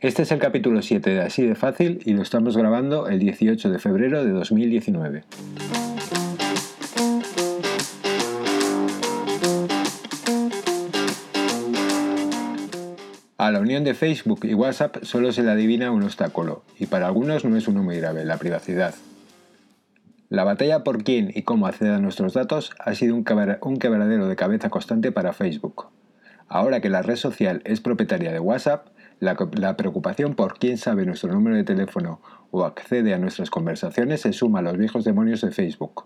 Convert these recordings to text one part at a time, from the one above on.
Este es el capítulo 7 de Así de Fácil y lo estamos grabando el 18 de febrero de 2019. A la unión de Facebook y WhatsApp solo se le adivina un obstáculo, y para algunos no es uno muy grave, la privacidad. La batalla por quién y cómo acceder a nuestros datos ha sido un, quebradero de cabeza constante para Facebook. Ahora que la red social es propietaria de WhatsApp, la, preocupación por quién sabe nuestro número de teléfono o accede a nuestras conversaciones se suma a los viejos demonios de Facebook.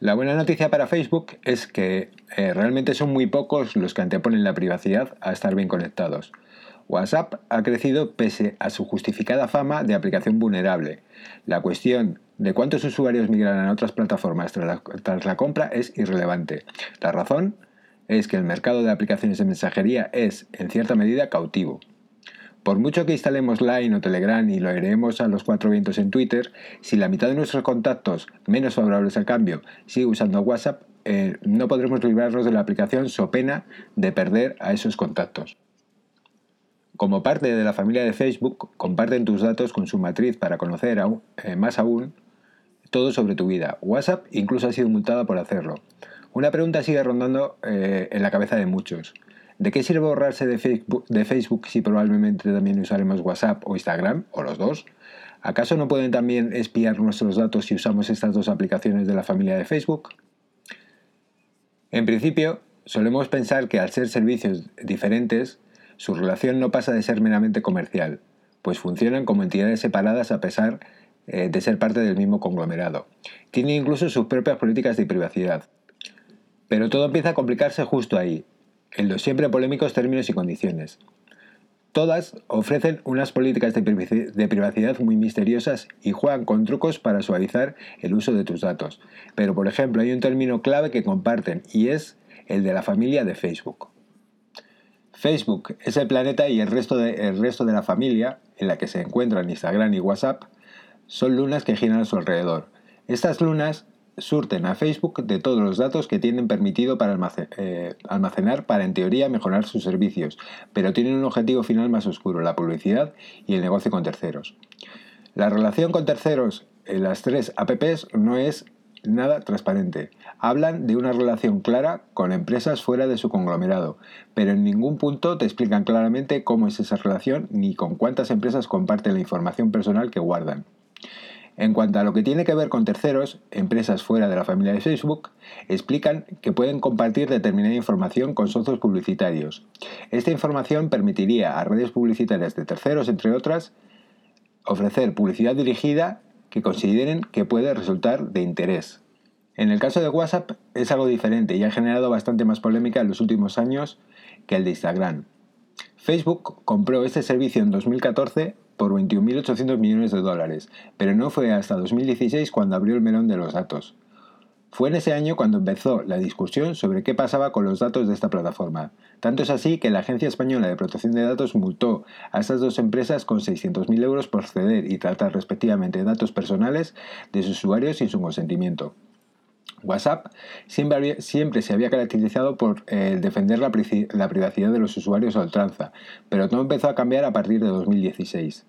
La buena noticia para Facebook es que eh, realmente son muy pocos los que anteponen la privacidad a estar bien conectados. WhatsApp ha crecido pese a su justificada fama de aplicación vulnerable. La cuestión de cuántos usuarios migran a otras plataformas tras la compra es irrelevante. La razón es que el mercado de aplicaciones de mensajería es, en cierta medida, cautivo. Por mucho que instalemos Line o Telegram y lo agreguemos a los cuatro vientos en Twitter, si la mitad de nuestros contactos menos favorables al cambio sigue usando WhatsApp, eh, no podremos librarnos de la aplicación so pena de perder a esos contactos. Como parte de la familia de Facebook, comparten tus datos con su matriz para conocer eh, más aún todo sobre tu vida. WhatsApp incluso ha sido multada por hacerlo. Una pregunta sigue rondando eh, en la cabeza de muchos. ¿De qué sirve borrarse de Facebook, de Facebook si probablemente también usaremos WhatsApp o Instagram, o los dos? ¿Acaso no pueden también espiar nuestros datos si usamos estas dos aplicaciones de la familia de Facebook? En principio, solemos pensar que al ser servicios diferentes, su relación no pasa de ser meramente comercial, pues funcionan como entidades separadas a pesar eh, de ser parte del mismo conglomerado. Tienen incluso sus propias políticas de privacidad. Pero todo empieza a complicarse justo ahí, en los siempre polémicos términos y condiciones. Todas ofrecen unas políticas de privacidad muy misteriosas y juegan con trucos para suavizar el uso de tus datos. Pero, por ejemplo, hay un término clave que comparten y es el de la familia de Facebook. Facebook es el planeta y el resto de, el resto de la familia, en la que se encuentran Instagram y WhatsApp, son lunas que giran a su alrededor. Estas lunas surten a Facebook de todos los datos que tienen permitido para eh, almacenar para en teoría mejorar sus servicios, pero tienen un objetivo final más oscuro, la publicidad y el negocio con terceros. La relación con terceros en las tres apps no es nada transparente. Hablan de una relación clara con empresas fuera de su conglomerado, pero en ningún punto te explican claramente cómo es esa relación ni con cuántas empresas comparten la información personal que guardan. En cuanto a lo que tiene que ver con terceros, empresas fuera de la familia de Facebook, explican que pueden compartir determinada información con socios publicitarios. Esta información permitiría a redes publicitarias de terceros, entre otras, ofrecer publicidad dirigida que consideren que puede resultar de interés. En el caso de WhatsApp es algo diferente y ha generado bastante más polémica en los últimos años que el de Instagram. Facebook compró este servicio en 2014 por 21.800 millones de dólares, pero no fue hasta 2016 cuando abrió el melón de los datos. Fue en ese año cuando empezó la discusión sobre qué pasaba con los datos de esta plataforma. Tanto es así que la Agencia Española de Protección de Datos multó a estas dos empresas con 600.000 euros por ceder y tratar respectivamente datos personales de sus usuarios sin su consentimiento. WhatsApp siempre, se había caracterizado por eh, defender la, privacidad de los usuarios a ultranza, pero todo empezó a cambiar a partir de 2016.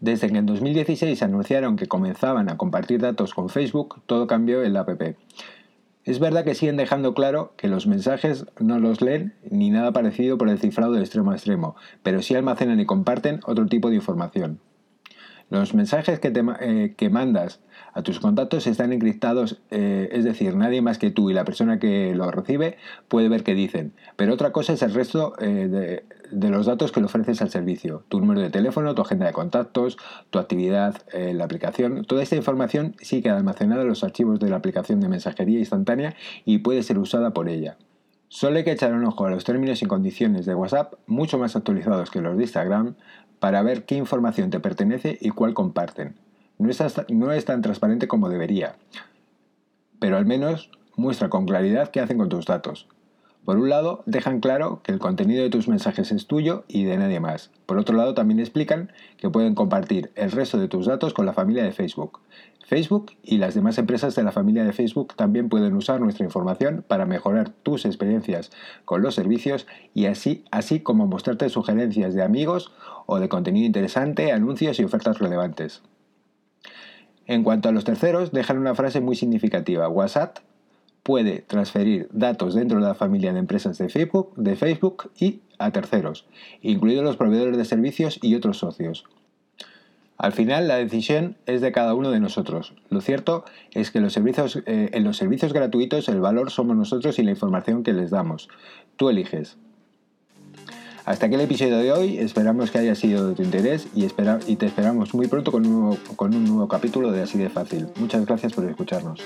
Desde que en 2016 anunciaron que comenzaban a compartir datos con Facebook, todo cambió en la app. Es verdad que siguen dejando claro que los mensajes no los leen ni nada parecido por el cifrado de extremo a extremo, pero sí almacenan y comparten otro tipo de información. Los mensajes que, eh, que mandas a tus contactos están encriptados, eh, es decir, nadie más que tú y la persona que lo recibe puede ver qué dicen. Pero otra cosa es el resto eh, de, los datos que le ofreces al servicio. Tu número de teléfono, tu agenda de contactos, tu actividad en la aplicación. Toda esta información sí queda almacenada en los archivos de la aplicación de mensajería instantánea y puede ser usada por ella. Solo hay que echar un ojo a los términos y condiciones de WhatsApp, mucho más actualizados que los de Instagram, para ver qué información te pertenece y cuál comparten. No es, tan transparente como debería, pero al menos muestra con claridad qué hacen con tus datos. Por un lado, dejan claro que el contenido de tus mensajes es tuyo y de nadie más. Por otro lado, también explican que pueden compartir el resto de tus datos con la familia de Facebook. Facebook y las demás empresas de la familia de Facebook también pueden usar nuestra información para mejorar tus experiencias con los servicios y así, así como mostrarte sugerencias de amigos o de contenido interesante, anuncios y ofertas relevantes. En cuanto a los terceros, dejan una frase muy significativa. WhatsApp puede transferir datos dentro de la familia de empresas de Facebook, de Facebook y a terceros, incluidos los proveedores de servicios y otros socios. Al final, la decisión es de cada uno de nosotros. Lo cierto es que eh, en los servicios gratuitos el valor somos nosotros y la información que les damos. Tú eliges. Hasta aquí el episodio de hoy. Esperamos que haya sido de tu interés y, te esperamos muy pronto con un, nuevo, con un nuevo capítulo de Así de Fácil. Muchas gracias por escucharnos.